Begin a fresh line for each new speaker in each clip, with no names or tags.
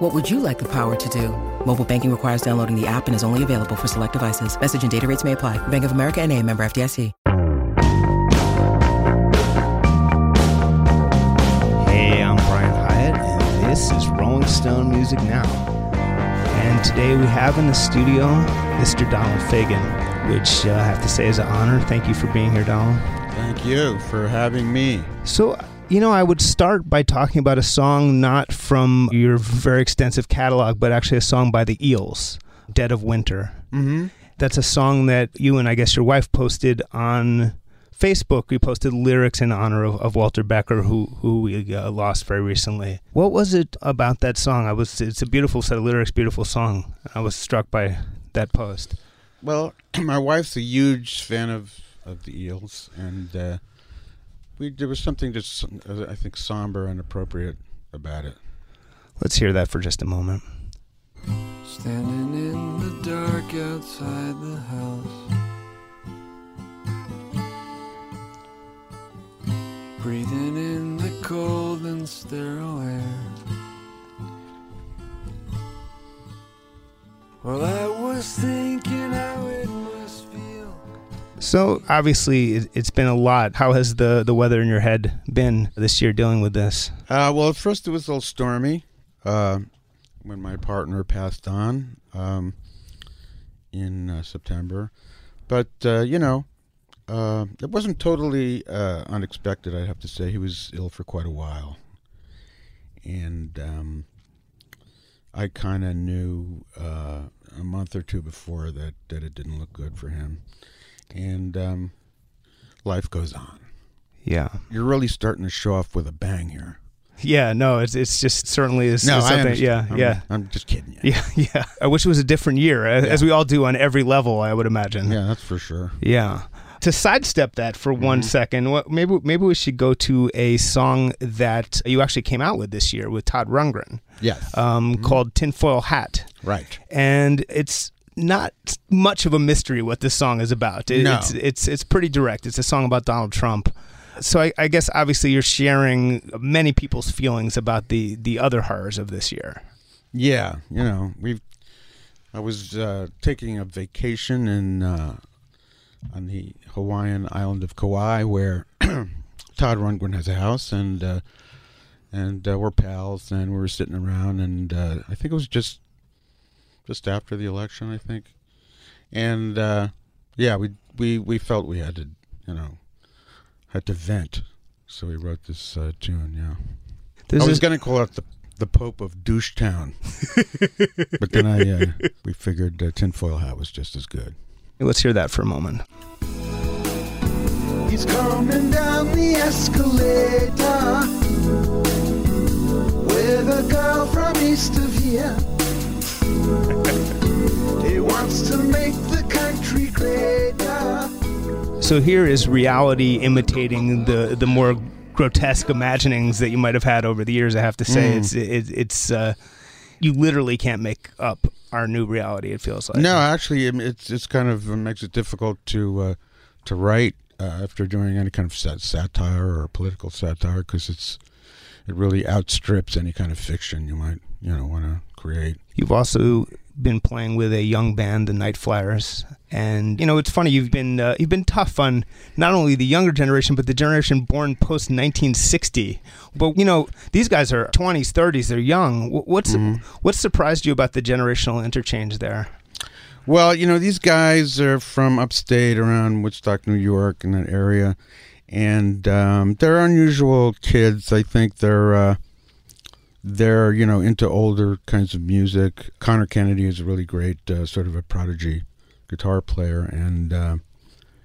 What would you like the power to do? Mobile banking requires downloading the app and is only available for select devices. Message and data rates may apply. Bank of America and a member FDIC.
Hey, I'm Brian Hiatt, and this is Rolling Stone Music Now. And today we have in the studio Mr. Donald Fagen, which uh, I have to say is an honor. Thank you for being here, Donald.
Thank you for having me.
So, you know, I would start by talking about a song not from your very extensive catalog, but actually a song by the Eels, Dead of Winter.
Mm-hmm.
That's a song that you and I guess your wife posted on Facebook. You posted lyrics in honor of, of Walter Becker, who who we uh, lost very recently. What was it about that song? I was. It's a beautiful set of lyrics, beautiful song. I was struck by that post.
Well, my wife's a huge fan of, of the Eels, and uh, we there was something just I think somber and appropriate about it.
Let's hear that for just a moment.
Standing in the dark outside the house. Breathing in the cold and sterile air. Well, I was thinking
So obviously, it, it's been a lot. How has the the weather in your head been this year dealing with this?
Uh, well, at first it was a little stormy uh, when my partner passed on um, in uh, September, but uh, you know, uh, it wasn't totally uh, unexpected. I have to say, he was ill for quite a while, and um, I kind of knew a month or two before that that it didn't look good for him, and um, life goes on.
Yeah,
You're really starting to show off with a bang here.
yeah. No, it's it's just certainly is
No,
something. Yeah,
I'm,
yeah.
I'm just kidding you.
Yeah, yeah. I wish it was a different year, a- as we all do on every level. I would imagine.
Yeah, that's for sure.
Yeah. To sidestep that for one
Mhm.
second, what, maybe maybe we should go to a song that you actually came out with this year with Todd Rundgren,
Yes.
um, called "Tinfoil Hat,"
right.
and it's not much of a mystery what this song is about. It-
No.
It's it's it's pretty direct. It's a song about Donald Trump. So I, I guess obviously you're sharing many people's feelings about the the other horrors of this year.
Yeah, you know, we've. I was uh, taking a vacation in uh, on the Hawaiian island of Kauai, where Todd Rundgren has a house, and uh, and uh, we're pals, and we were sitting around, and uh, I think it was just just after the election, I think, and uh, yeah, we we we felt we had to, you know, had to vent, so we wrote this uh, tune. Yeah.
This
I was
is
going to call it the the Pope of Douche Town, but then I uh, we figured uh, tinfoil hat was just as good.
let's hear that for a moment.
He's coming down the escalator with a girl from east of here.
So here is reality imitating the the more grotesque imaginings that you might have had over the years. I have to say,
Mm.
it's it, it's uh, you literally can't make up our new reality. It feels like
No, actually, it's it's kind of it makes it difficult to uh, to write uh, after doing any kind of sat- satire or political satire because it's it really outstrips any kind of fiction you might you know want to create.
You've also been playing with a young band, the Night Flyers, and you know it's funny. You've been uh, you've been tough on not only the younger generation, but the generation born post 1960. But you know these guys are 20s, 30s. They're young. Wh- What's
Mhm.
what surprised you about the generational interchange there?
Well, you know, these guys are from upstate around Woodstock, New York, in that area, and um, they're unusual kids. I think they're uh, they're you know into older kinds of music. Connor Kennedy is a really great uh, sort of a prodigy guitar player, and uh,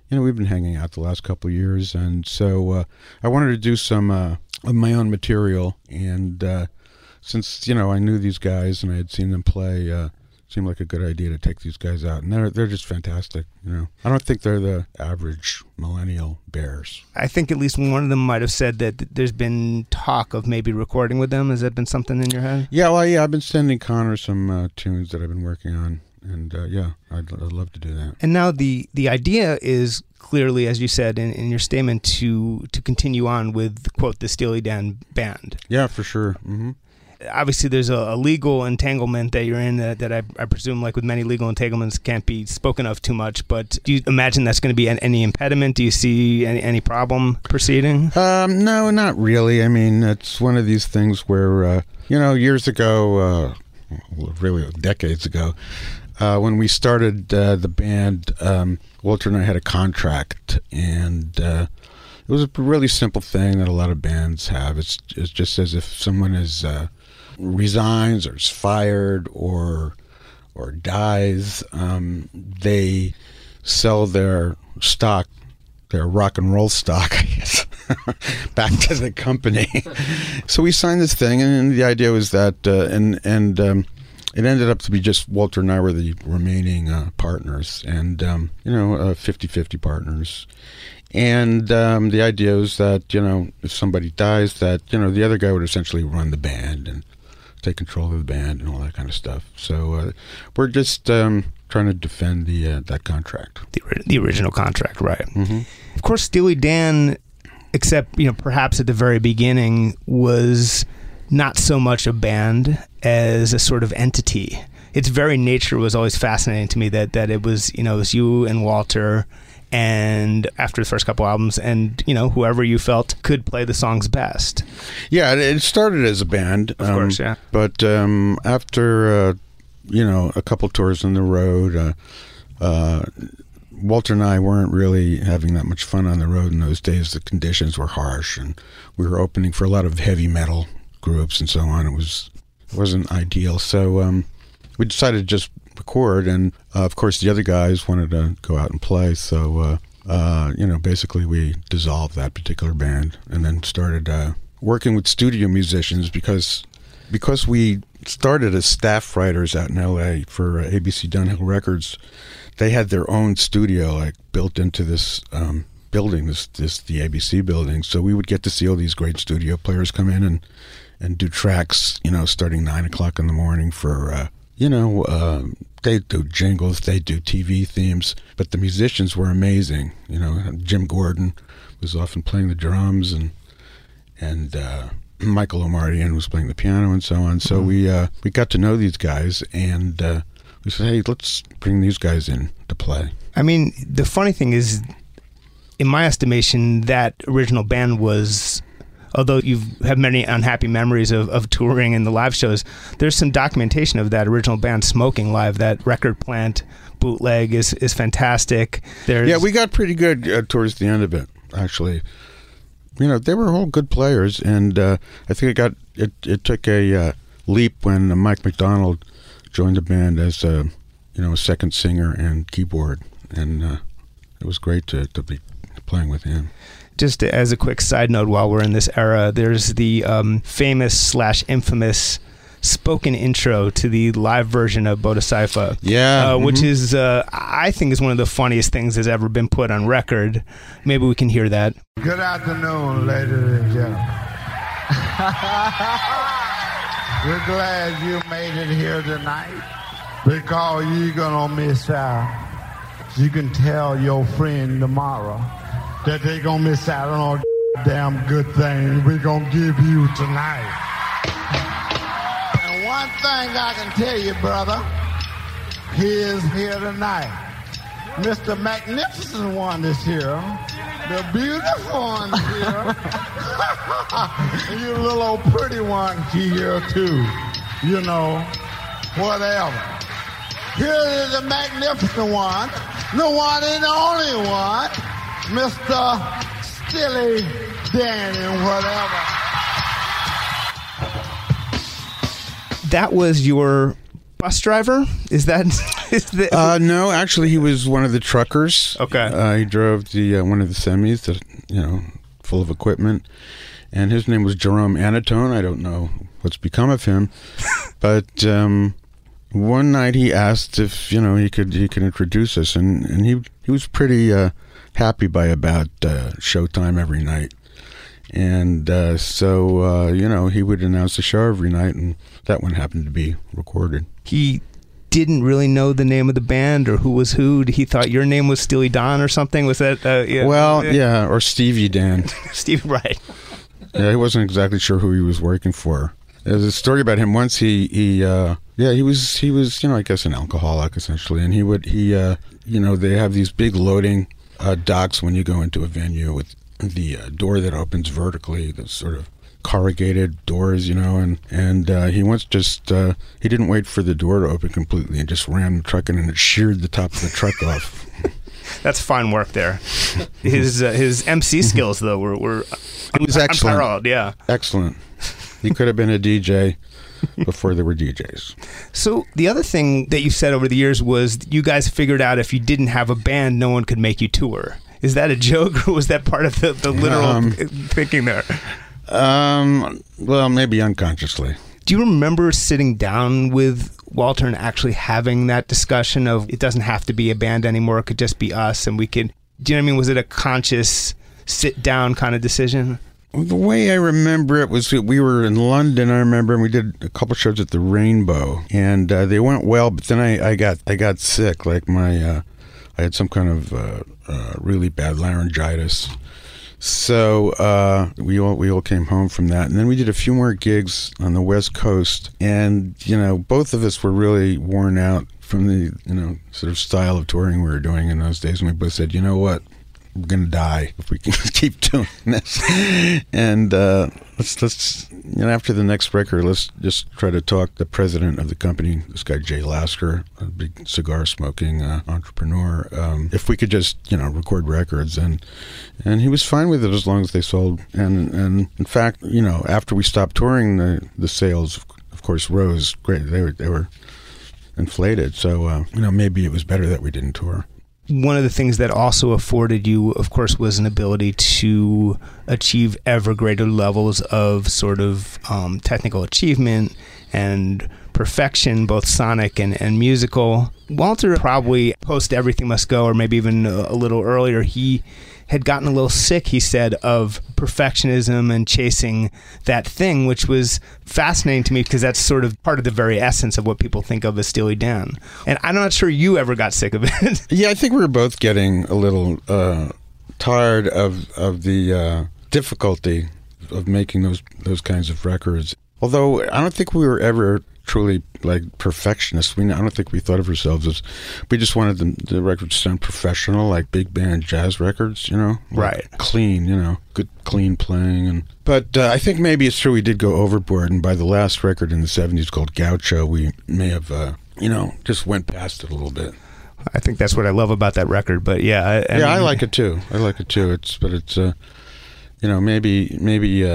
you know we've been hanging out the last couple of years, and so uh, I wanted to do some uh, of my own material, and uh, since you know I knew these guys and I had seen them play. Seemed like a good idea to take these guys out, and they're they're just fantastic. You know, I don't think they're the average millennial bears.
I think at least one of them might have said that th- there's been talk of maybe recording with them. Has that been something in your head?
Yeah, well, yeah, I've been sending Connor some uh, tunes that I've been working on, and uh, yeah, I'd, I'd love to do that.
And now the the idea is clearly, as you said in, in your statement, to to continue on with quote the Steely Dan band.
Yeah, for sure. hmm
Obviously, there's a, a legal entanglement that you're in that, that I, I presume, like with many legal entanglements, can't be spoken of too much. But do you imagine that's going to be an, any impediment? Do you see any, any problem proceeding?
Um, no, not really. I mean, it's one of these things where, uh, you know, years ago, uh, really decades ago, uh, when we started uh, the band, um, Walter and I had a contract, and uh, it was a really simple thing that a lot of bands have. It's, it's just as if someone is uh, resigns or is fired or or dies, um, they sell their stock their rock and roll stock, I guess, back to the company. so we signed this thing, and the idea was that, uh, and and um, it ended up to be just Walter and I were the remaining uh, partners, and um, you know, uh, 50-50 partners. And um, the idea was that you know, if somebody dies, that you know, the other guy would essentially run the band and take control of the band and all that kind of stuff. So uh, we're just um, trying to defend the uh, that contract.
The, the original contract, right?
Mm-hmm.
Of course, Steely Dan, except you know, perhaps at the very beginning, was not so much a band as a sort of entity. Its very nature was always fascinating to me. That that it was you know it was you and Walter, and after the first couple albums, and you know whoever you felt could play the songs best.
Yeah, it- started as a band,
Of course, yeah.
But um, after uh, you know a couple tours on the road, uh, uh, Walter and I weren't really having that much fun on the road in those days. The conditions were harsh, and we were opening for a lot of heavy metal groups and so on. It was it wasn't ideal, so um, we decided to just record. And uh, of course, the other guys wanted to go out and play, so. Uh, uh, you know, basically, we dissolved that particular band and then started uh, working with studio musicians because because we started as staff writers out in LA for uh, ABC Dunhill Records. They had their own studio like built into this um, building, this this the ABC building. So we would get to see all these great studio players come in and and do tracks. You know, starting nine o'clock in the morning for uh, you know. Uh, they do jingles, they do TV themes, but the musicians were amazing. You know, Jim Gordon was often playing the drums, and and uh, Michael Omartian was playing the piano and so on. So we uh, we got to know these guys, and uh, we said, hey, let's bring these guys in to play.
I mean, the funny thing is, in my estimation, that original band was. Although you've many unhappy memories of, of touring and the live shows, there's some documentation of that original band smoking live. That record plant bootleg is, is fantastic. There's,
Yeah, we got pretty good uh, towards the end of it, actually. You know, they were all good players, and uh, I think it got it. It took a uh, leap when uh, Mike McDonald joined the band as a you know a second singer and keyboard, and uh, it was great to to be playing with him.
Just as a quick side note while we're in this era there's the um, famous slash infamous spoken intro to the live version of Bodhisattva.
Yeah,
Uh, Which
mhm.
is, uh, I think, is one of the funniest things that's ever been put on record. Maybe we can hear that.
Good afternoon, ladies and gentlemen. We're glad you made it here tonight because you're gonna miss out. You can tell your friend tomorrow that they gonna miss out on all damn good things we're gonna give you tonight. And one thing I can tell you, brother, he is here tonight. Mr. Magnificent One is here. The beautiful one here. you little old pretty one here too. You know, whatever. Here is the magnificent one, the one and only one, Mr. Stilly Danny, whatever.
That was your bus driver? Is that? Is that
Uh, no, actually, he was one of the truckers.
Okay.
Uh, he drove the uh, one of the semis that you know, full of equipment, and his name was Jerome Aniton. I don't know what's become of him, but um, one night he asked if you know he could he could introduce us, and and he he was pretty uh, happy by about uh, showtime every night, and uh, so uh, you know he would announce the show every night, and that one happened to be recorded.
He didn't really know the name of the band or who was who. He thought your name was Steely Dan or something. Was that? Uh, yeah,
Well, yeah, or Stevie Dan.
Steve. Right.
yeah, he wasn't exactly sure who he was working for. There's a story about him. Once he he uh, yeah he was he was you know I guess an alcoholic essentially, and he would he uh, you know they have these big loading uh, docks when you go into a venue with the uh, door that opens vertically, the sort of corrugated doors, you know, and and uh, he once just uh, he didn't wait for the door to open completely and just ran the truck in and it sheared the top of the truck off.
That's fine work there. His uh, his MC skills though were were
It was excellent.
Yeah.
Excellent. He could have been a DJ before there were DJs.
So the other thing that you said over the years was you guys figured out if you didn't have a band, no one could make you tour. Is that a joke or was that part of the, the literal
Um,
thinking there?
Um, well, maybe unconsciously.
Do you remember sitting down with Walter and actually having that discussion of it doesn't have to be a band anymore, it could just be us and we could do you know what I mean? Was it a conscious sit down kind of decision?
The way I remember it was we were in London. I remember, and we did a couple shows at the Rainbow, and uh, they went well. But then I, I got I got sick. Like my, uh, I had some kind of uh, uh, really bad laryngitis. So uh, we all we all came home from that, and then we did a few more gigs on the West Coast, and you know both of us were really worn out from the you know sort of style of touring we were doing in those days, and we both said, you know what, we're gonna die if we keep doing this. And uh, let's let's you know after the next record, let's just try to talk the president of the company, this guy Jay Lasker, a big cigar smoking uh, entrepreneur. Um, if we could just you know record records, and and he was fine with it as long as they sold. And and in fact, you know after we stopped touring, the the sales of course rose great. They were they were inflated. So uh, you know maybe it was better that we didn't tour.
One of the things that also afforded you, of course, was an ability to achieve ever greater levels of sort of um, technical achievement and perfection, both sonic and, and musical. Walter probably post Everything Must Go, or maybe even a, little earlier, he had gotten a little sick, he said, of perfectionism and chasing that thing, which was fascinating to me because that's sort of part of the very essence of what people think of as Steely Dan. And I'm not sure you ever got sick of it.
Yeah, I think we were both getting a little uh, tired of of the uh, difficulty of making those those kinds of records. Although I don't think we were ever truly like perfectionists. We I don't think we thought of ourselves as we just wanted the, the records to sound professional, like big band jazz records. You know,
Right.
Clean, you know, good clean playing. And but uh, I think maybe it's true we did go overboard. And by the last record in the '70s called Gaucho, we may have. Uh, you know, just went past it a little bit.
I think that's what I love about that record. But yeah, I, I
yeah, I like it too. I like it too. It's but it's uh, you know maybe maybe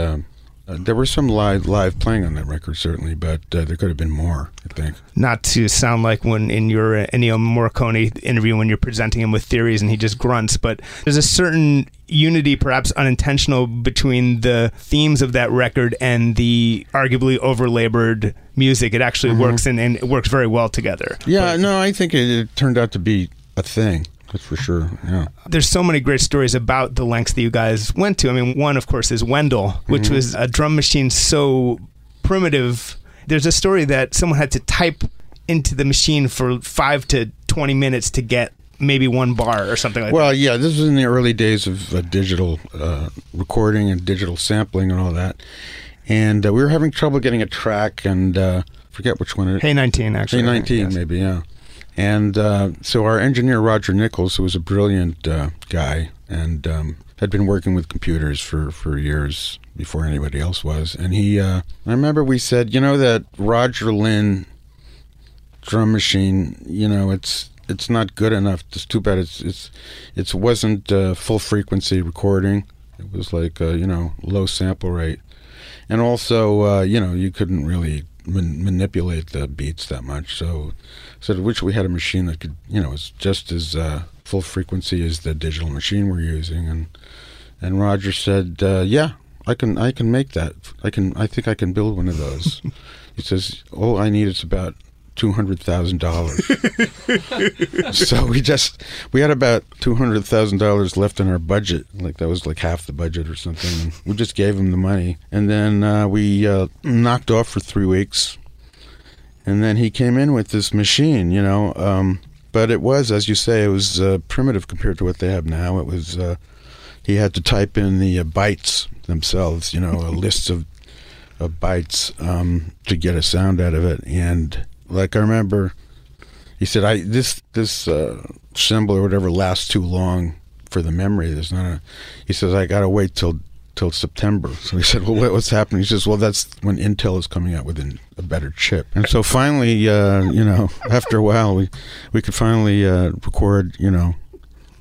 uh, there were some live live playing on that record certainly, but uh, there could have been more. I think.
Not to sound like when in your Ennio Morricone interview when you're presenting him with theories and he just grunts, but there's a certain unity, perhaps unintentional, between the themes of that record and the arguably overlabored music. It actually works and, and it works very well together.
Yeah, no, I think it, it turned out to be a thing. That's for sure. Yeah.
there's so many great stories about the lengths that you guys went to. I mean, one, of course, is Wendel, which
Mm-hmm.
was a drum machine so primitive. There's a story that someone had to type into the machine for five to 20 minutes to get maybe one bar or something like that.
Well, yeah, this was in the early days of uh, digital uh, recording and digital sampling and all that, and uh, we were having trouble getting a track and uh, forget which one it.
that. Hey 19, actually.
Hey 19,
yes.
maybe, yeah. And uh, so our engineer, Roger Nichols, who was a brilliant uh, guy and um, had been working with computers for, for years before anybody else was. And he, uh, I remember we said, you know, that Roger Linn drum machine, you know, it's it's not good enough. It's too bad. It's it's it wasn't uh, full frequency recording. It was like you know low sample rate, and also uh, you know you couldn't really man- manipulate the beats that much. So so I wish we had a machine that could you know is just as uh, full frequency as the digital machine we're using. And and Roger said, uh, yeah. I can I can make that. I can I think I can build one of those. he says all I need is about two hundred thousand dollars. so we just we had about two hundred thousand dollars left in our budget. Like that was like half the budget or something. And we just gave him the money, and then uh, we uh, knocked off for three weeks, and then he came in with this machine, you know. Um, but it was, as you say, it was uh, primitive compared to what they have now. It was uh, he had to type in the uh, bytes themselves, you know, a list of of bytes um, to get a sound out of it. And like I remember, he said, "I this this uh, cymbal or whatever lasts too long for the memory. There's not a." He says, "I got to wait till." Till September. So he said, "Well, what's happening?" He says, "Well, that's when Intel is coming out with an, a better chip." And so finally, uh, you know, after a while, we we could finally uh, record, you know,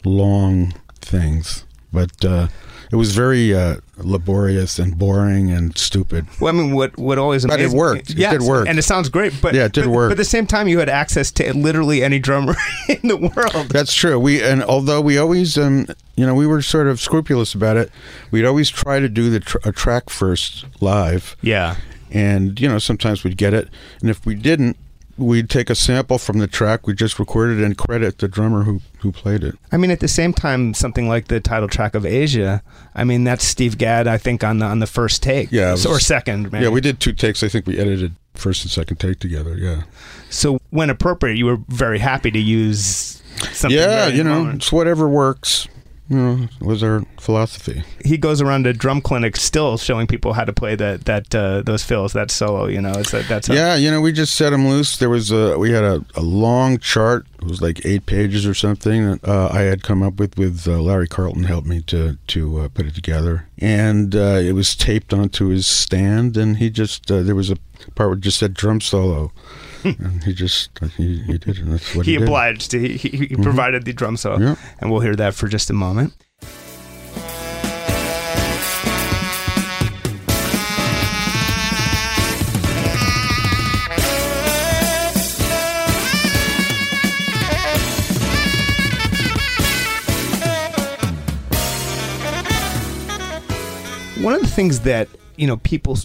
long things. But uh, it was very uh, laborious and boring and stupid.
Well, I mean, what what always
But it worked. It
Yes,
did work.
and it sounds great. But
Yeah, it did
but-
work.
But at the same time, you had access to literally any drummer in the world.
That's true. We and although we always, um, you know, we were sort of scrupulous about it. We'd always try to do the tr- a track first live,
Yeah,
and you know, sometimes we'd get it, and if we didn't, we'd take a sample from the track. We just recorded and credit the drummer who who played it.
I mean, at the same time, something like the title track of Aja. I mean, that's Steve Gadd. I think on the on the first take.
Yeah, was-
or second. Maybe.
Yeah, we did two takes. I think we edited first and second take together. Yeah.
So when appropriate, you were very happy to use something.
yeah, you know, it's whatever works. You know, was our philosophy.
he goes around to drum clinics still showing people how to play that that uh, those fills that solo. You know, it's a, that's a,
Yeah, you know, we just set him loose. There was a we had a, a long chart. It was like eight pages or something that uh, I had come up with. With uh, Larry Carlton helped me to to uh, put it together, and uh, it was taped onto his stand. And he just uh, there was a part where it just said drum solo, and he just he, he did it. And that's what he,
he
did.
obliged. He, he, he mm-hmm. provided the drum solo,
Yeah.
and we'll hear that for just a moment. One of the things that you know people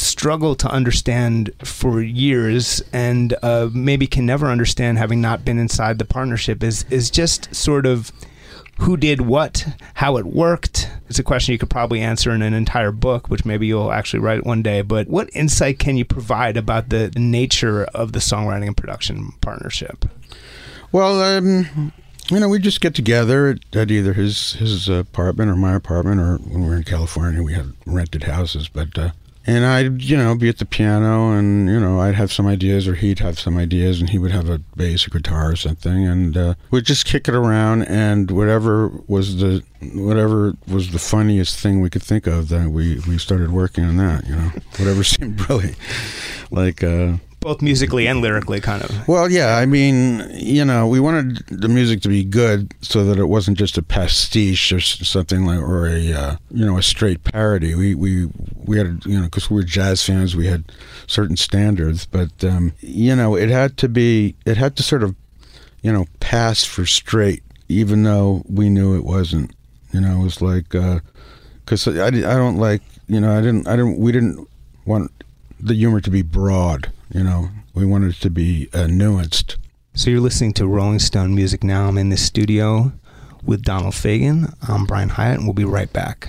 struggle to understand for years, and uh, maybe can never understand, having not been inside the partnership, is is just sort of who did what, how it worked. It's a question you could probably answer in an entire book, which maybe you'll actually write one day. But what insight can you provide about the nature of the songwriting and production partnership?
Well, um, you know, we just get together at, at either his his apartment or my apartment, or when we were in California, we had rented houses. But uh, and I'd you know be at the piano, and you know I'd have some ideas, or he'd have some ideas, and he would have a bass or guitar or something, and uh, we'd just kick it around, and whatever was the whatever was the funniest thing we could think of, then we we started working on that. You know, whatever seemed really like. Uh,
Both musically and lyrically, kind of.
well, yeah, I mean, you know, we wanted the music to be good so that it wasn't just a pastiche or something like, or a, uh, you know, a straight parody. We we we had, you know, because we were jazz fans, we had certain standards, but um, you know, it had to be, it had to sort of, you know, pass for straight, even though we knew it wasn't. You know, it was like, because I, I don't like, you know, I didn't, I didn't, we didn't want the humor to be broad. You know, we wanted it to be uh, nuanced.
So you're listening to Rolling Stone Music now. I'm in the studio with Donald Fagen. I'm Brian Hiatt, and we'll be right back.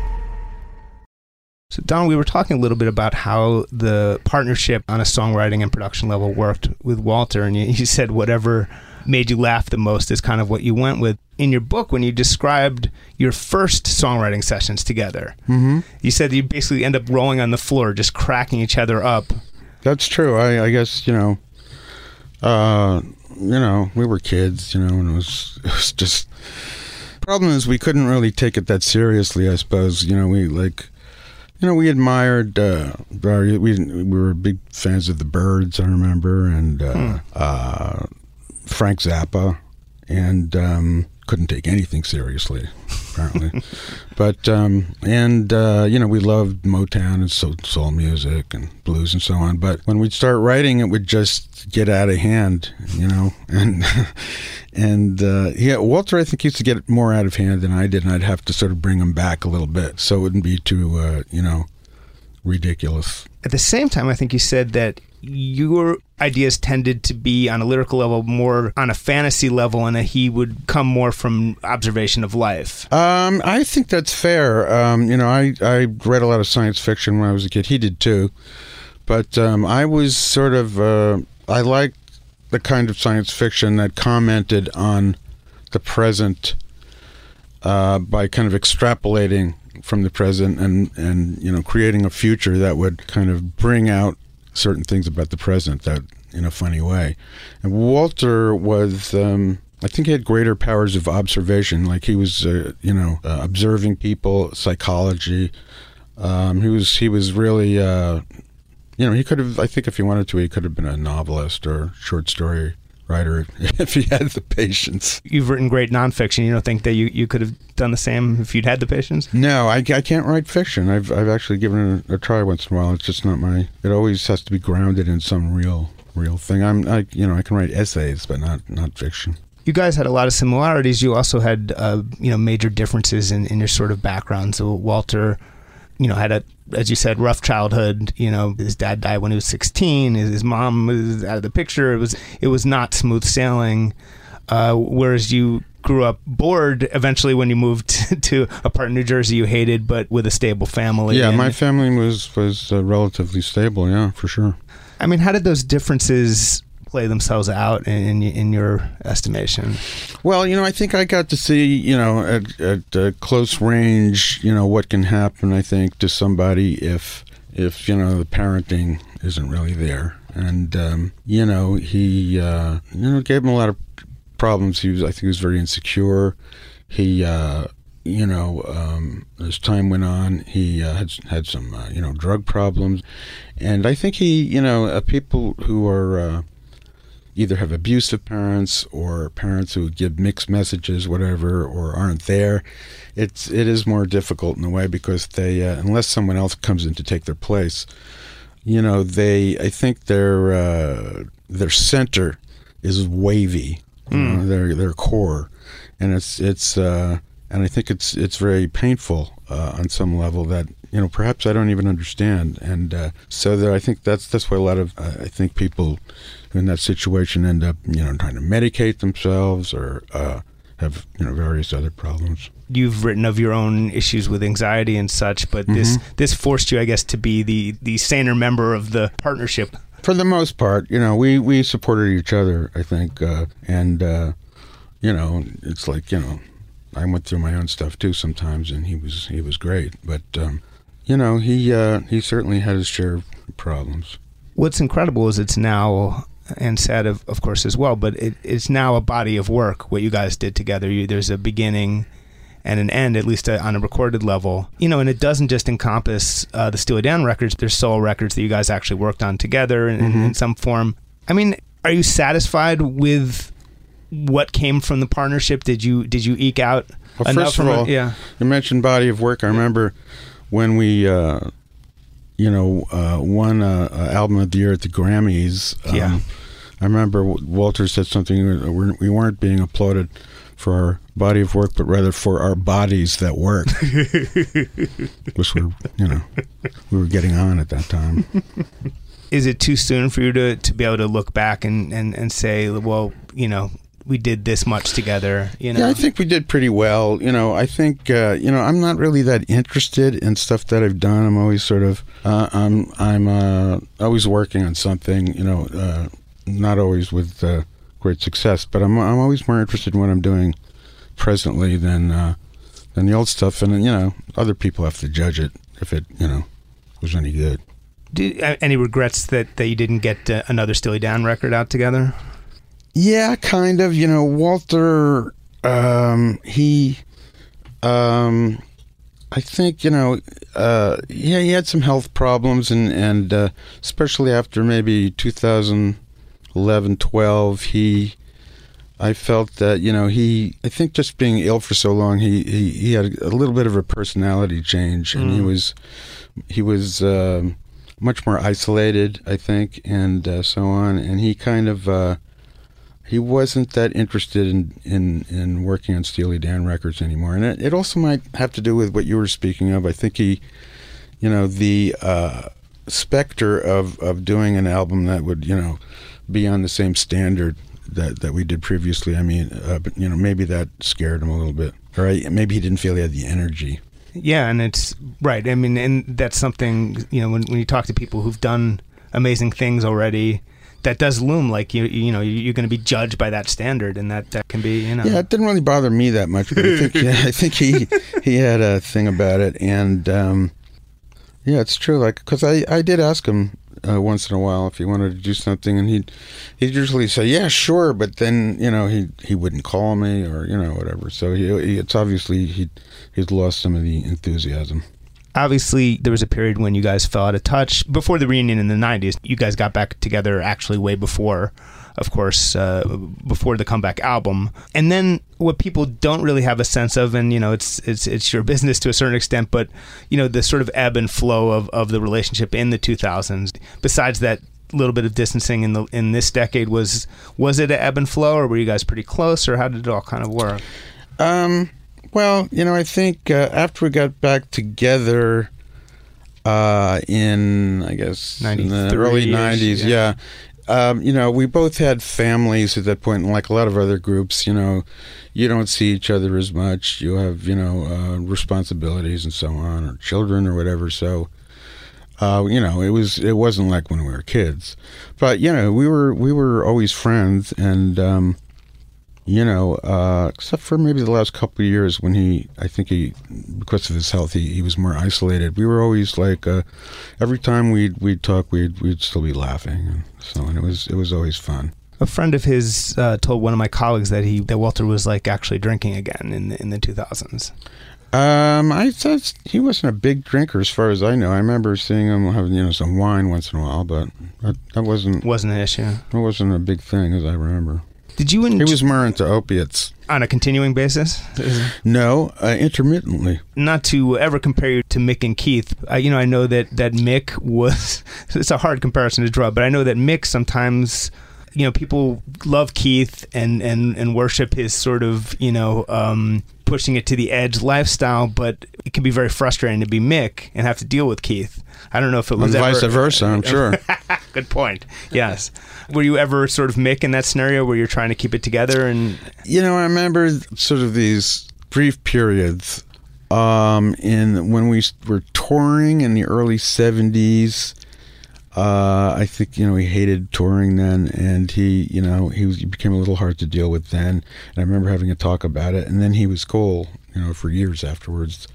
So, Don, we were talking a little bit about how the partnership on a songwriting and production level worked with Walter, and you, you said whatever made you laugh the most is kind of what you went with. In your book, when you described your first songwriting sessions together,
Mm-hmm.
you said you basically end up rolling on the floor, just cracking each other up.
That's true. I, I guess you know, uh, you know, we were kids, you know, and it was it was just. Problem is, we couldn't really take it that seriously. I suppose you know we like, you know, we admired. Uh, we we were big fans of the Byrds. I remember, and uh, uh, Frank Zappa, and um, couldn't take anything seriously, apparently. but um, and uh, you know we loved Motown and soul, soul music and blues and so on. But when we'd start writing, it would just get out of hand, you know. And and uh, yeah, Walter I think used to get more out of hand than I did, and I'd have to sort of bring him back a little bit so it wouldn't be too uh, you know ridiculous.
At the same time, I think you said that your ideas tended to be on a lyrical level more on a fantasy level, and that he would come more from observation of life.
Um, I think that's fair. Um, you know, I, I read a lot of science fiction when I was a kid. He did too. But um, I was sort of, uh, I liked the kind of science fiction that commented on the present uh, by kind of extrapolating from the present and, and, you know, creating a future that would kind of bring out certain things about the present that in a funny way. And Walter was, um, I think he had greater powers of observation. Like he was, uh, you know, uh, observing people, psychology. Um, he was he was really, uh, you know, he could have. I think if he wanted to, he could have been a novelist or short story writer if he had the patience.
You've written great nonfiction. You don't think that you, you could have done the same if you'd had the patience?
No, I, I can't write fiction. I've I've actually given it a, a try once in a while. It's just not my. It always has to be grounded in some real real thing. I'm I you know I can write essays, but not not fiction.
You guys had a lot of similarities. You also had uh, you know major differences in, in your sort of background. So Walter, you know, had a as you said rough childhood. You know, his dad died when he was 16. His, his mom was out of the picture. It was it was not smooth sailing. Uh, whereas you grew up bored eventually when you moved to a part in New Jersey you hated, but with a stable family.
Yeah,
and-
my family was was uh, relatively stable. Yeah, for sure.
I mean, how did those differences play themselves out in in, in your estimation?
Well, you know, I think I got to see, you know, at, at uh, close range, you know, what can happen. I think to somebody if if you know the parenting isn't really there, and um, you know he uh, you know gave him a lot of problems. He was, I think, he was very insecure. He uh, you know, um, as time went on, he uh, had had some, uh, you know, drug problems, and I think he, you know, uh, people who are uh, either have abusive parents or parents who give mixed messages, whatever, or aren't there. It's it is more difficult in a way because they, uh, unless someone else comes in to take their place, you know, they, I think their uh, their center is wavy, you know, their their core, and it's it's. Uh, and I think it's it's very painful uh, on some level that you know perhaps I don't even understand, and uh, so that I think that's that's why a lot of uh, I think people in that situation end up you know trying to medicate themselves or uh, have you know various other problems.
You've written of your own issues with anxiety and such, but this
Mm-hmm.
this forced you, I guess, to be the the saner member of the partnership.
For the most part, you know, we we supported each other. I think, uh, and uh, you know, it's like you know, I went through my own stuff too sometimes, and he was he was great, but um, you know, he uh, he certainly had his share of problems.
What's incredible is it's now and sad of, of course as well, but it, it's now a body of work what you guys did together. You, there's a beginning and an end, at least uh on a recorded level. You know, and it doesn't just encompass uh, the Steely Dan records. There's solo records that you guys actually worked on together in, in- in some form. I mean, are you satisfied with what came from the partnership? Did you did you eke out
Well,
enough
first of
it?
all,
Yeah.
you mentioned body of work. I remember when we, uh, you know, uh, won uh, uh, album of the year at the Grammys. Um,
Yeah.
I remember Walter said something. we're- We weren't being applauded for our body of work, but rather for our bodies that work. Which were, you know, we were getting on at that time.
is it too soon for you to, to be able to look back and, and, and say, well, you know, we did this much together. You know,
Yeah, I think we did pretty well. You know, I think uh, you know I'm not really that interested in stuff that I've done. I'm always sort of uh, I'm I'm uh, always working on something. You know, uh, not always with uh, great success, but I'm I'm always more interested in what I'm doing presently than uh, than the old stuff. And you know, other people have to judge it if it you know was any good.
Do, uh, any regrets that that you didn't get uh, another Steely Dan record out together?
Yeah, kind of. You know, Walter, um, he, um, I think, you know, uh, yeah, he had some health problems, and, and uh, especially after maybe 2011, 12, he, I felt that, you know, he, I think just being ill for so long, he, he, he had a little bit of a personality change, and he was, he was, um, much more isolated, I think, and uh, so on, and he kind of, uh, he wasn't that interested in, in, in working on Steely Dan records anymore. And it, it also might have to do with what you were speaking of. I think he, you know, the uh, specter of, of doing an album that would, you know, be on the same standard that, that we did previously. I mean, uh, but, you know, maybe that scared him a little bit. Or I, maybe he didn't feel he had the energy.
Yeah, and it's right. I mean, and that's something you know when when you talk to people who've done amazing things already. That does loom like you you know you're going to be judged by that standard, and that that can be you know
Yeah, it didn't really bother me that much, but I think yeah, I think he he had a thing about it, and um, yeah, it's true. Like, because I I did ask him uh, once in a while if he wanted to do something, and he'd he'd usually say yeah, sure, but then you know he he wouldn't call me or you know whatever. So he, he it's obviously he he's lost some of the enthusiasm.
obviously there was a period when you guys fell out of touch before the reunion in the 90s you guys got back together actually way before of course uh, before the comeback album and then what people don't really have a sense of and you know it's it's it's your business to a certain extent but you know the sort of ebb and flow of, of the relationship in the 2000s besides that little bit of distancing in the in this decade was was it an ebb and flow or were you guys pretty close or how did it all kind of work
Um, well, you know, I think uh, after we got back together uh, in, I guess, in the early
-ish,
90s, yeah. Um, you know, we both had families at that point, and like a lot of other groups, you know, you don't see each other as much. You have, you know, uh, responsibilities and so on, or children or whatever. So, uh, you know, it was it wasn't like when we were kids, but you know, we were we were always friends, and um, you know, uh, except for maybe the last couple of years when he, I think he, because of his health, he, he was more isolated. We were always like, uh, every time we'd we'd talk, we'd we'd still be laughing, and so and it was it was always fun.
A friend of his uh, told one of my colleagues that he that Walter was like actually drinking again in the, in the 2000s.
Um, I thought he wasn't a big drinker, as far as I know. I remember seeing him having you know some wine once in a while, but that, that wasn't
Wasn't an issue.
It wasn't a big thing, as I remember.
Did you and
He was more into opiates.
on a continuing basis?
No, uh, intermittently.
Not to ever compare you to Mick and Keith. I, you know, I know that that Mick was. It's a hard comparison to draw, but I know that Mick sometimes. You know, people love Keith and, and, and worship his sort of, you know, um, pushing it to the edge lifestyle, but it can be very frustrating to be Mick and have to deal with Keith. I don't know if it
And
was
vice
ever,
versa, I'm sure.
Good point. Yes. Were you ever sort of Mick in that scenario where you're trying to keep it together and
You know, I remember sort of these brief periods um, in when we were touring in the early '70s. Uh, I think you know he hated touring then, and he you know he, was, he became a little hard to deal with then. And I remember having a talk about it, and then he was cool, you know, for years afterwards.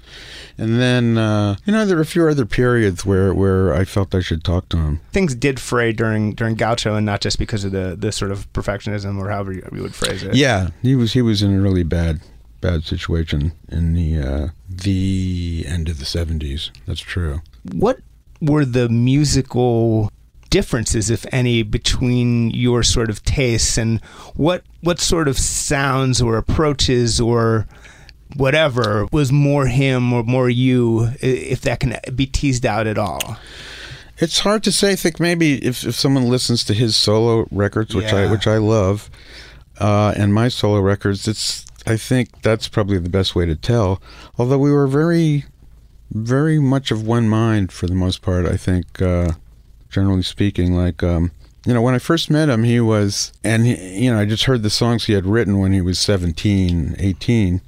And then uh, you know there were a few other periods where where I felt I should talk to him.
things did fray during during Gaucho and not just because of the the sort of perfectionism or however you, you would phrase it.
Yeah, he was he was in a really bad bad situation in the uh, the end of the seventies. That's true.
What were the musical differences, if any, between your sort of tastes and what what sort of sounds or approaches or whatever was more him or more you, if that can be teased out at all?
It's hard to say. I think maybe if, if someone listens to his solo records, which I which I love, uh, and my solo records, it's I think that's probably the best way to tell. Although we were very, very much of one mind for the most part. I think, uh, generally speaking, like um, you know, when I first met him, he was, and he, you know, I just heard the songs he had written when he was 17, 18.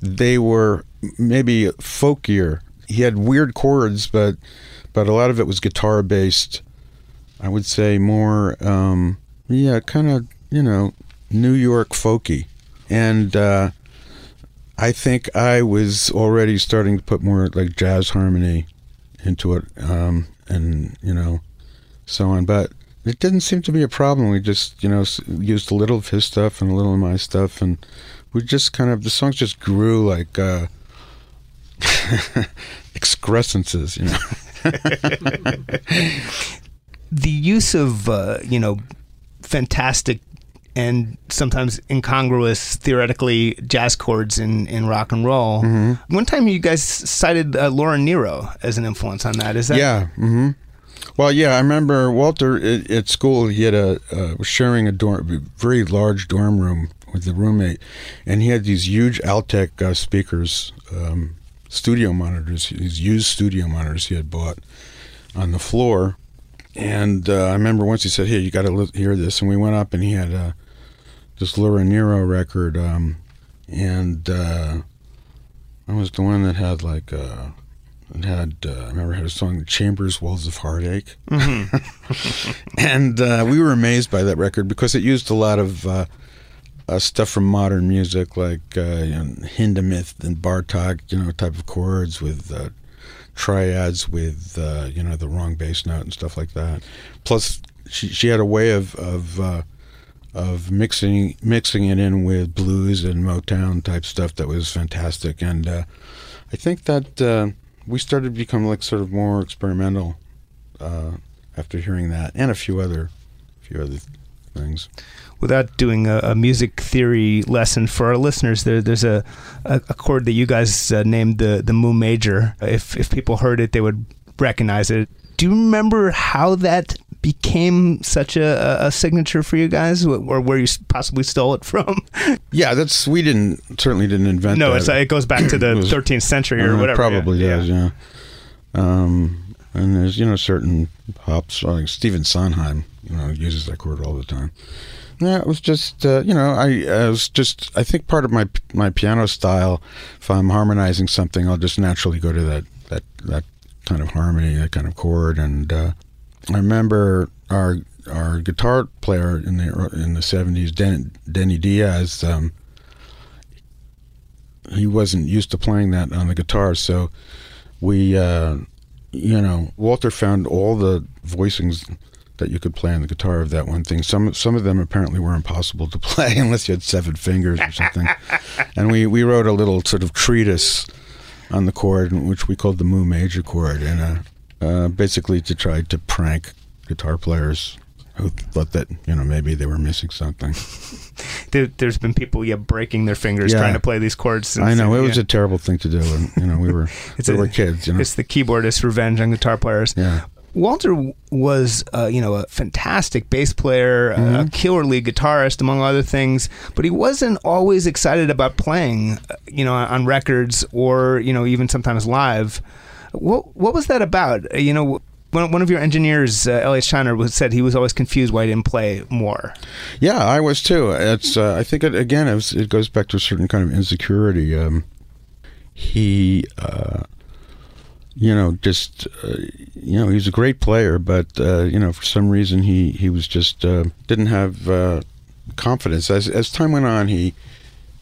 They were maybe folkier. He had weird chords, but but a lot of it was guitar based. I would say more, um, yeah, kind of, you know, New York folky. And uh, I think I was already starting to put more like jazz harmony into it, um, and you know, so on. But it didn't seem to be a problem. We just, you know, used a little of his stuff and a little of my stuff, and we just kind of the songs just grew like uh, excrescences, you know.
the use of uh, you know fantastic and sometimes incongruous theoretically jazz chords in, in rock and roll.
Mm-hmm.
One time you guys cited uh, Laura Nyro as an influence on that. Is that
yeah. hmm Well, yeah, I remember Walter at, at school. He had a uh, was sharing a dorm, very large dorm room with a roommate, and he had these huge Altec uh, speakers, um, studio monitors, these used studio monitors he had bought on the floor. And uh, I remember once he said, "Hey, you got to hear this," and we went up, and he had uh, this Laura Nyro record, um, and uh, that was the one that had like. Uh, it had uh, I remember had a song "Chambers Walls of Heartache," and uh, we were amazed by that record because it used a lot of uh, uh, stuff from modern music, like uh, you know, Hindemith and Bartok, you know, type of chords with uh, triads with uh, you know the wrong bass note and stuff like that. Plus, she she had a way of of uh, of mixing mixing it in with blues and Motown type stuff that was fantastic, and uh, I think that uh, we started to become like sort of more experimental uh, after hearing that, and a few other few other things.
without doing a, a music theory lesson for our listeners, there, there's a, a, a chord that you guys uh, named the the Mu major. If if people heard it, they would recognize it. Do you remember how that became such a, a- signature for you guys, or where you possibly stole it from?
Yeah, that's we didn't certainly didn't invent.
no,
that.
it's, it goes back to the
was-
13th century or
Uh,
whatever.
Probably
yeah.
does, yeah. Um, and there's you know certain pops like Stephen Sondheim, you know, uses that chord all the time. Yeah, it was just uh, you know I, I was just I think part of my my piano style. If I'm harmonizing something, I'll just naturally go to that that that kind of harmony, that kind of chord. And uh, I remember our our guitar player in the in the '70s, Den, Denny Diaz. Um, he wasn't used to playing that on the guitar, so we, uh, you know, Walter found all the voicings that you could play on the guitar of that one thing. Some some of them apparently were impossible to play unless you had seven fingers or something. and we we wrote a little sort of treatise on the chord, which we called the Mu major chord, and uh, uh, basically to try to prank guitar players who thought that you know maybe they were missing something.
There, there's been people yeah breaking their fingers
Yeah.
trying to play these chords. since-
I know it was
yeah.
a terrible thing to do, and you know we were
It's
we
a-
were kids, you know.
It's the keyboardist revenge on guitar players.
Yeah.
Walter was, uh, you know, a fantastic bass player, a- a killer lead guitarist, among other things. But he wasn't always excited about playing, uh, you know, on records or you know even sometimes live. What what was that about? Uh, You know, one, of your engineers, uh, Elliot Scheiner, said he was always confused why he didn't play more.
Yeah, I was too. It's uh, I think it, again it, was, it goes back to a certain kind of insecurity. Um, he, uh, you know, just uh, you know, he's a great player, but uh, you know, for some reason he he was just uh, didn't have confidence. As as time went on, he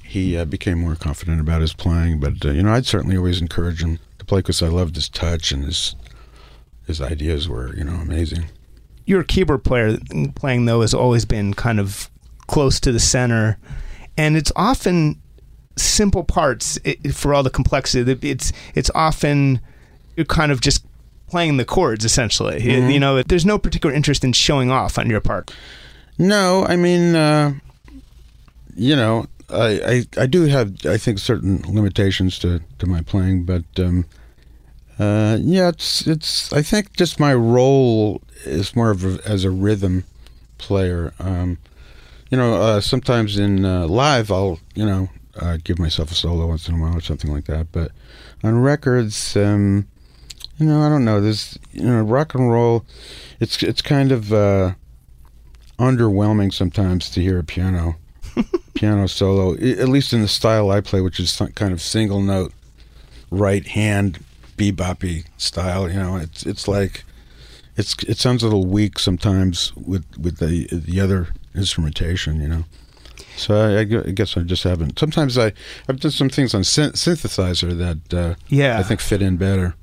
he became more confident about his playing. But you know, I'd certainly always encourage him play because I loved his touch and his his ideas were you know amazing.
your keyboard player playing though has always been kind of close to the center and it's often simple parts it, for all the complexity it's it's often you're kind of just playing the chords essentially. You- you know there's no particular interest in showing off on your part.
No, I mean, uh, you know, I, I I do have I think certain limitations to, to my playing, but um, uh, yeah, it's it's I think just my role is more of a, as a rhythm player. Um, you know, uh, sometimes in uh, live I'll you know uh, give myself a solo once in a while or something like that, but on records. Um, you know, I don't know. There's, you know, rock and roll. It's it's kind of uh, underwhelming sometimes to hear a piano piano solo, at least in the style I play, which is some kind of single note, right hand beboppy style. You know, it's it's like it's it sounds a little weak sometimes with with the the other instrumentation. You know. So I, I guess I just haven't. Sometimes I I've done some things on syn- synthesizer that uh,
Yeah.
I think fit in better.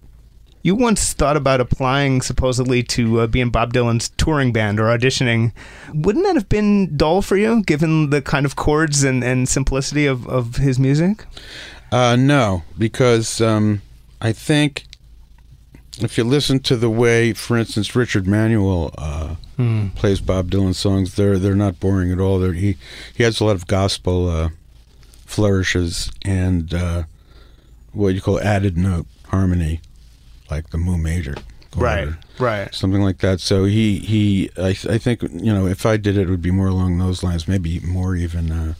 You once thought about applying supposedly to uh, be in Bob Dylan's touring band or auditioning. Wouldn't that have been dull for you, given the kind of chords and, and simplicity of, of his music?
Uh, no, because um, I think if you listen to the way, for instance, Richard Manuel uh, plays Bob Dylan songs, they're they're not boring at all. They're, he he has a lot of gospel uh, flourishes and uh, what you call added note harmony, like the mu major. or
right.
something like that. So he he I, I think you know if I did it, it would be more along those lines, maybe more even.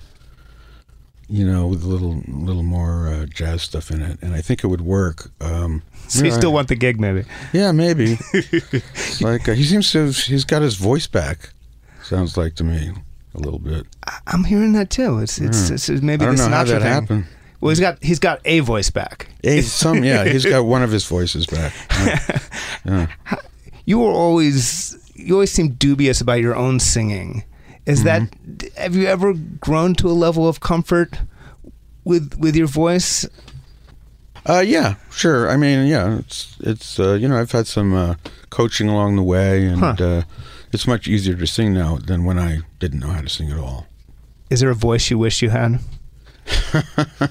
You know, with a little, little more uh, jazz stuff in it, and I think it would work. Um,
So you still want the gig, maybe?
yeah, maybe. Like uh, he seems to, have, he's got his voice back. Sounds like to me a little bit.
I- I'm hearing that too. It's it's,
Yeah.
it's, maybe
I don't
the
know how that
thing.
happened.
Well, he's got he's got a voice back.
Eh, some, yeah, he's got one of his voices back. Yeah. Yeah.
You were always you always seem dubious about your own singing. Is that
Mm-hmm.
have you ever grown to a level of comfort with with your voice?
Uh, yeah, sure. I mean, yeah, it's it's uh, you know I've had some uh, coaching along the way, and
Huh.
uh, it's much easier to sing now than when I didn't know how to sing at all.
Is there a voice you wish you had?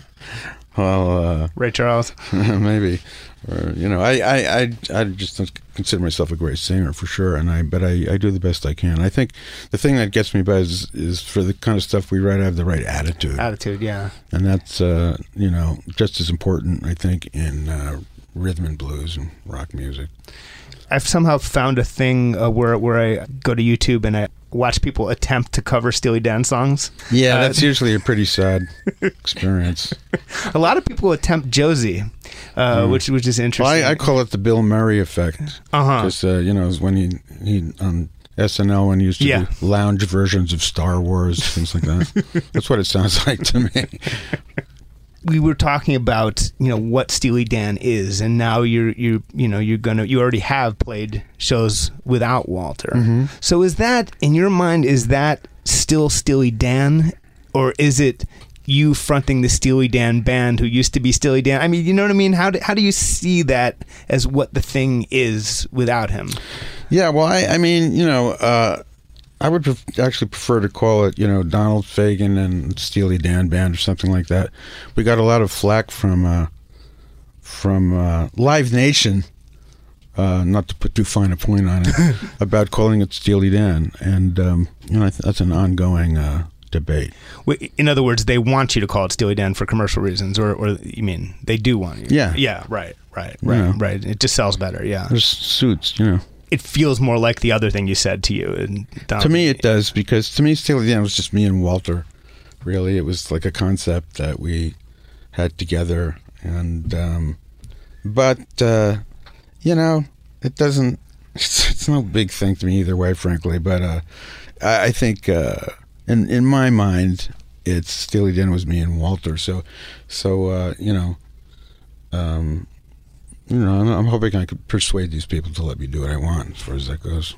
Well, uh,
Ray Charles.
maybe, or you know, I, I, I, I just don't consider myself a great singer for sure, and I, but I, I do the best I can. I think the thing that gets me by is, is for the kind of stuff we write, I have the right attitude,
Attitude, yeah.
and that's, uh, you know, just as important, I think, in uh, rhythm and blues and rock music.
I've somehow found a thing uh, where where I go to YouTube and I watch people attempt to cover Steely Dan songs.
Yeah,
Uh,
that's usually a pretty sad experience.
A lot of people attempt Josie, uh, which which is
Well,
interesting.
I, I call it the Bill Murray effect.
Uh-huh.
Because, uh, you know, when he, he on SNL when he used to
Yeah.
do lounge versions of Star Wars, things like that. That's what it sounds like to me.
We were talking about you know what Steely Dan is, and now you're you you know you're gonna you already have played shows without Walter.
Mm-hmm.
So is that in your mind? Is that still Steely Dan, or is it? You fronting the Steely Dan band, who used to be Steely Dan. I mean, you know what I mean. How do, how do you see that as what the thing is without him?
Yeah, well, I, I mean, you know, uh, I would pref- actually prefer to call it, you know, Donald Fagen and Steely Dan Band or something like that. We got a lot of flack from uh, from uh, Live Nation, uh, not to put too fine a point on it, about calling it Steely Dan, and um, you know, that's an ongoing uh, debate.
In other words, they want you to call it Steely Dan for commercial reasons, or, or you mean they do want you?
Yeah.
yeah, right, right, right,
Yeah.
right. It just sells better. Yeah,
There's suits, you know.
It feels more like the other thing you said to you. And
To me, it does because to me, Steely Dan was just me and Walter. Really, it was like a concept that we had together, and um, but uh, you know, it doesn't. It's, it's no big thing to me either way, frankly. But uh, I, I think uh, in in my mind, it's Steely Dan was me and Walter. So, so uh, you know, um, you know, I'm, I'm hoping I could persuade these people to let me do what I want as far as that goes.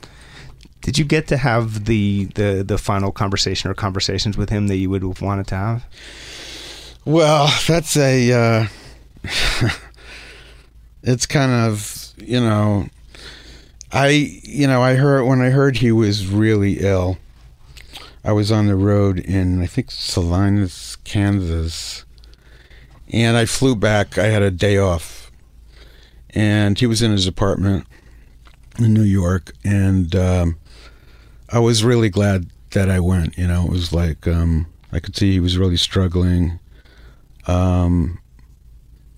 Did you get to have the, the the final conversation or conversations with him that you would have wanted to have?
Well, that's a. Uh, it's kind of you know, I you know I heard when I heard he was really ill. I was on the road in I think Salinas, Kansas, and I flew back. I had a day off, and he was in his apartment in New York, and um, I was really glad that I went. You know, it was like um, I could see he was really struggling. Um,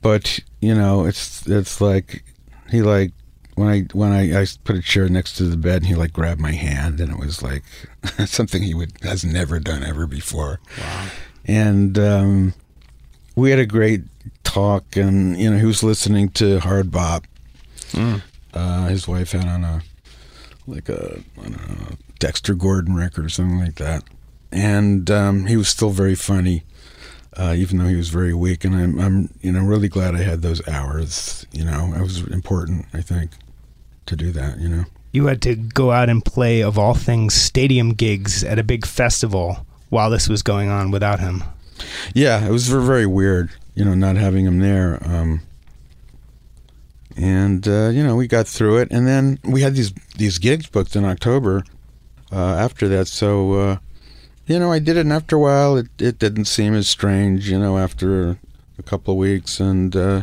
but you know, it's it's like he like when I when I, I put a chair next to the bed, and he like grabbed my hand, and it was like something he would has never done ever before. Wow. And um, we had a great talk, and you know, he was listening to hard bop. Uh, his wife had on a like a I don't know, Dexter Gordon record or something like that. And um, he was still very funny, uh, even though he was very weak. And I'm, I'm, you know, really glad I had those hours. You know, it was important, I think, to do that. You know.
You had to go out and play, of all things, stadium gigs at a big festival while this was going on without him.
Yeah, it was very, very weird, you know, not having him there. Um, and uh, you know, we got through it, and then we had these these gigs booked in October. Uh, after that, so uh, you know, I did it, and after a while, it it didn't seem as strange, you know, after a couple of weeks, and uh,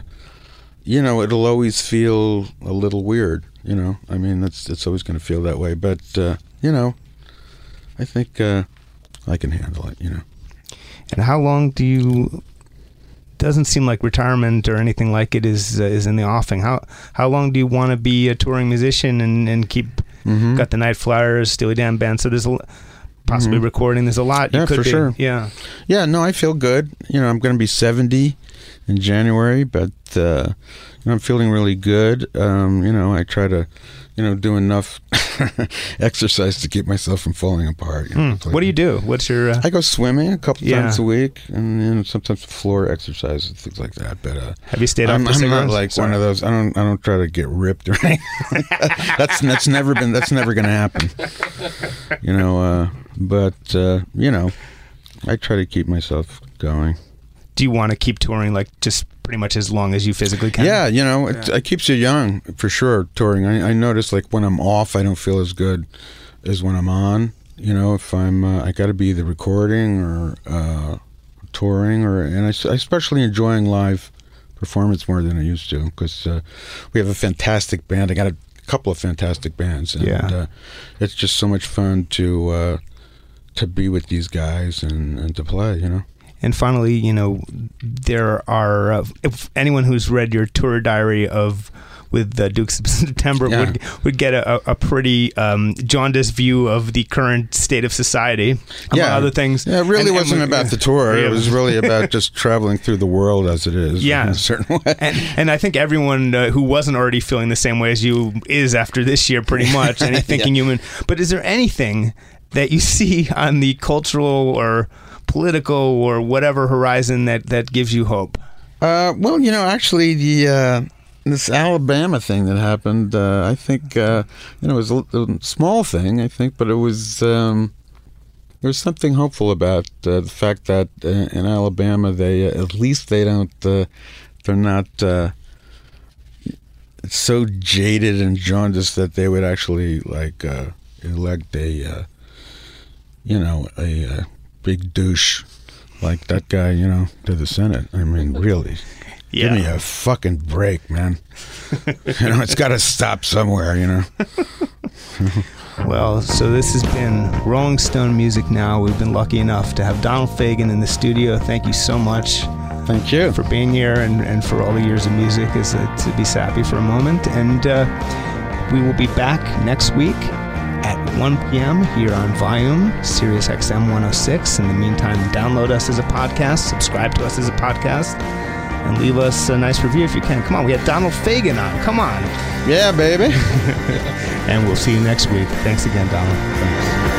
you know, it'll always feel a little weird, you know. I mean, it's it's always going to feel that way, but uh, you know, I think uh, I can handle it, you know.
And how long do you? Doesn't seem like retirement or anything like it is uh, is in the offing. How how long do you want to be a touring musician and, and keep
Mhm.
got the Nightflyers, Steely Dan band? So there's a, possibly
Mhm.
recording. There's a lot. you
Yeah,
could
for
be.
sure.
Yeah.
Yeah, no, I feel good. You know, I'm going to be 70 in January, but uh, you know, I'm feeling really good. Um, you know, I try to, you know, do enough exercise to keep myself from falling apart. You know,
Hmm. What do you do? What's your? Uh,
I go swimming a couple
Yeah.
times a week, and you know, sometimes floor exercise and things like that. But uh,
have you stayed
I'm,
off the
I'm not like
Sorry.
one of those. I don't. I don't try to get ripped or anything. that's that's never been. That's never going to happen. You know. Uh, but uh, you know, I try to keep myself going.
Do you want to keep touring like just pretty much as long as you physically can?
Yeah, you know, it, it keeps you young for sure. Touring, I, I notice like when I'm off, I don't feel as good as when I'm on. You know, if I'm, uh, I got to be the recording or uh, touring, or and I especially enjoying live performance more than I used to because uh, we have a fantastic band. I got a couple of fantastic bands, and
Yeah.
uh, it's just so much fun to uh, to be with these guys and, and to play. You know.
And finally, you know, there are uh, if anyone who's read your tour diary of with the Dukes of September
Yeah.
would would get a, a pretty um, jaundiced view of the current state of society, among other things.
Yeah, it really
And- and
wasn't
we-
about the tour.
Yeah.
It was really about just traveling through the world as it is.
Yeah.
in a certain way.
and and I think everyone uh, who wasn't already feeling the same way as you is after this year, pretty much. And thinking human. But is there anything that you see on the cultural or political or whatever horizon that that gives you hope?
Uh, well, you know, actually, the uh, this Alabama thing that happened, uh, I think, uh, you know, it was a, a small thing, I think, but it was um, there was something hopeful about uh, the fact that uh, in Alabama, they at least they don't, they're not. So jaded and jaundiced that they would actually like elect a, you know, a, big douche like that guy, you know, to the Senate. I mean, really, give me a fucking break, man. you know, it's got to stop somewhere. You know.
Well, so this has been Rolling Stone Music Now. We've been lucky enough to have Donald Fagen in the studio. Thank you so much
Thank you.
for being here and, and for all the years of music. Is to be sappy for a moment, and uh, we will be back next week at 1 p.m. here on Volume Sirius XM 106. In the meantime, download us as a podcast, subscribe to us as a podcast, and leave us a nice review if you can. Come on, we had Donald Fagen on. Come on,
Yeah, baby.
and we'll see you next week. Thanks again, Donald. Thanks.